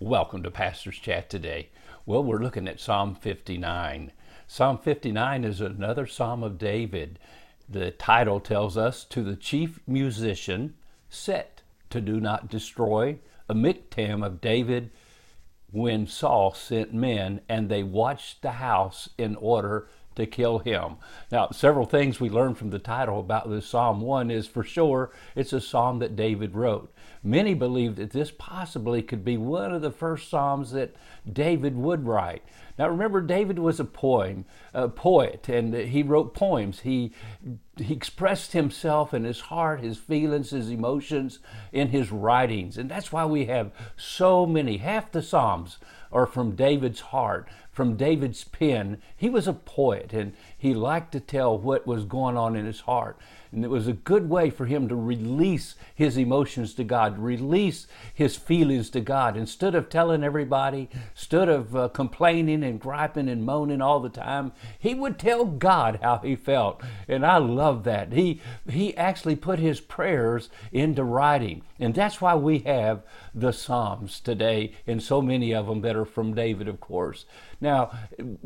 Welcome to Pastor's Chat today. Well, we're looking at Psalm 59. Psalm 59 is another Psalm of David. The title tells us to the chief musician, set to do not destroy, a Michtam of David when Saul sent men and they watched the house in order to kill him. Now, several things we learn from the title about this psalm. One is for sure it's a psalm that David wrote. Many believe that this possibly could be one of the first psalms that David would write. Now, remember, David was a poem, a poet, and he wrote poems. He he expressed himself and his heart, his feelings, his emotions in his writings, and that's why we have so many. Half the psalms are from David's heart, from David's pen. He was a poet, and he liked to tell what was going on in his heart. And it was a good way for him to release his emotions to God, release his feelings to God. Instead of telling everybody, instead of uh, complaining and griping and moaning all the time, he would tell God how he felt. And I love that. He, he actually put his prayers into writing. And that's why we have the Psalms today, and so many of them that are from David, of course. Now,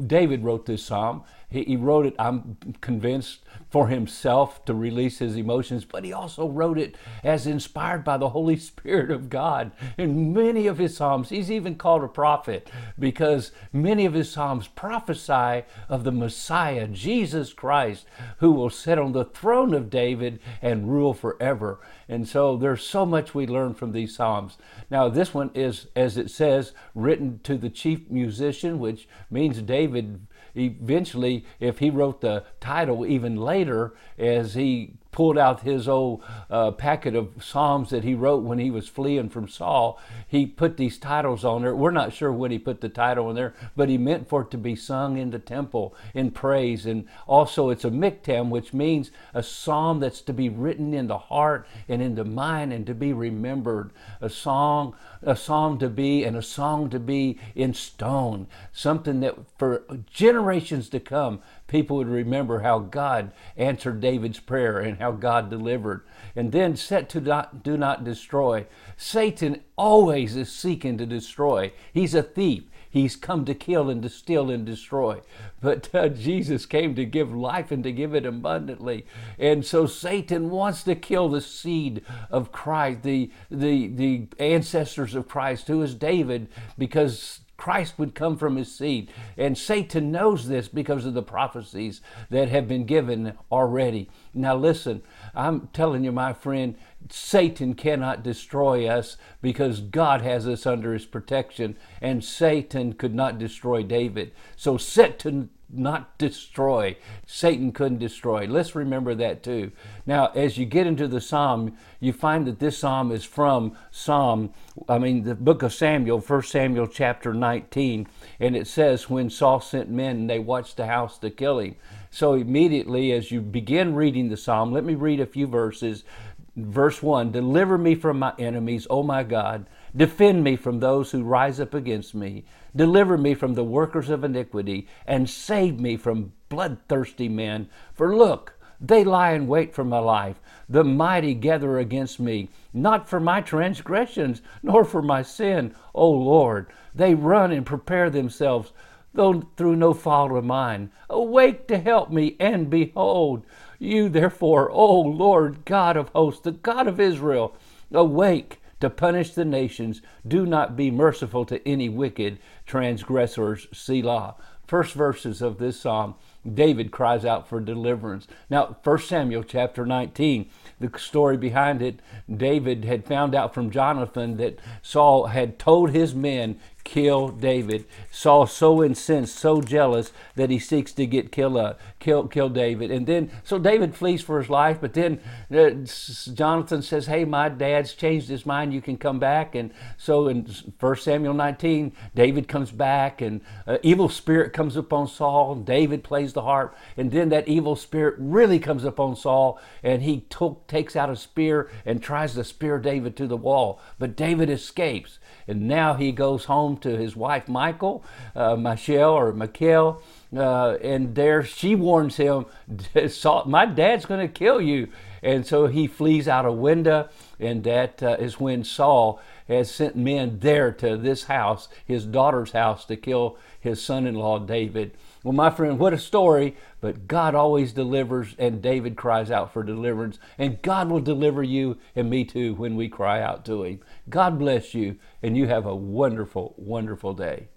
David wrote this psalm. He, he wrote it, I'm convinced, for himself to release his emotions, but he also wrote it as inspired by the Holy Spirit of God. In many of his psalms, he's even called a prophet because many of his psalms prophesy of the Messiah, Jesus Christ, who will sit on the throne of David and rule forever. And so there's so much we learn from these psalms. Now, this one is, as it says, written to the chief musician, which means David eventually, if he wrote the title even later, as he pulled out his old uh, packet of psalms that he wrote when he was fleeing from Saul. He put these titles on there. We're not sure when he put the title in there, but he meant for it to be sung in the temple in praise. And also, it's a Michtam, which means a psalm that's to be written in the heart and in the mind and to be remembered. A song, a psalm to be, and a song to be in stone. Something that for generations to come people would remember how God answered David's prayer and how God delivered. And then set to not, do not destroy. Satan always is seeking to destroy. He's a thief. He's come to kill and to steal and destroy. But uh, Jesus came to give life and to give it abundantly. And so Satan wants to kill the seed of Christ, the, the, the ancestors of Christ, who is David, because Christ would come from his seed. And Satan knows this because of the prophecies that have been given already. Now, listen, I'm telling you, my friend, Satan cannot destroy us because God has us under his protection, and Satan could not destroy David. So, set to not destroy. Satan couldn't destroy. Let's remember that too. Now, as you get into the psalm, you find that this psalm is from Psalm, I mean, the book of Samuel, 1 Samuel chapter 19, and it says, When Saul sent men they watched the house to kill him. So, immediately as you begin reading the psalm, let me read a few verses. Verse 1 Deliver me from my enemies, O my God. Defend me from those who rise up against me. Deliver me from the workers of iniquity, and save me from bloodthirsty men. For look, they lie in wait for my life. The mighty gather against me, not for my transgressions, nor for my sin, O Lord. They run and prepare themselves, though through no fault of mine. Awake to help me, and behold, you therefore, O Lord God of hosts, the God of Israel, awake to punish the nations. Do not be merciful to any wicked transgressors. Selah. First verses of this psalm, David cries out for deliverance. Now, 1 Samuel chapter 19, the story behind it, David had found out from Jonathan that Saul had told his men, kill David. Saul so incensed, so jealous that he seeks to get kill uh, kill kill David. And then so David flees for his life, but then uh, Jonathan says, "Hey, my dad's changed his mind. You can come back." And so in 1 Samuel 19, David comes back, and uh, evil spirit comes upon Saul. David plays the harp, and then that evil spirit really comes upon Saul, and he took, takes out a spear and tries to spear David to the wall. But David escapes. And now he goes home to his wife, Michael, uh, Michelle or Michael, uh, and there she warns him, Saul, My dad's going to kill you. And so he flees out a window, and that uh, is when Saul has sent men there to this house, his daughter's house, to kill his son in law David. Well, my friend, what a story, but God always delivers, and David cries out for deliverance, and God will deliver you and me too when we cry out to Him. God bless you, and you have a wonderful, wonderful day.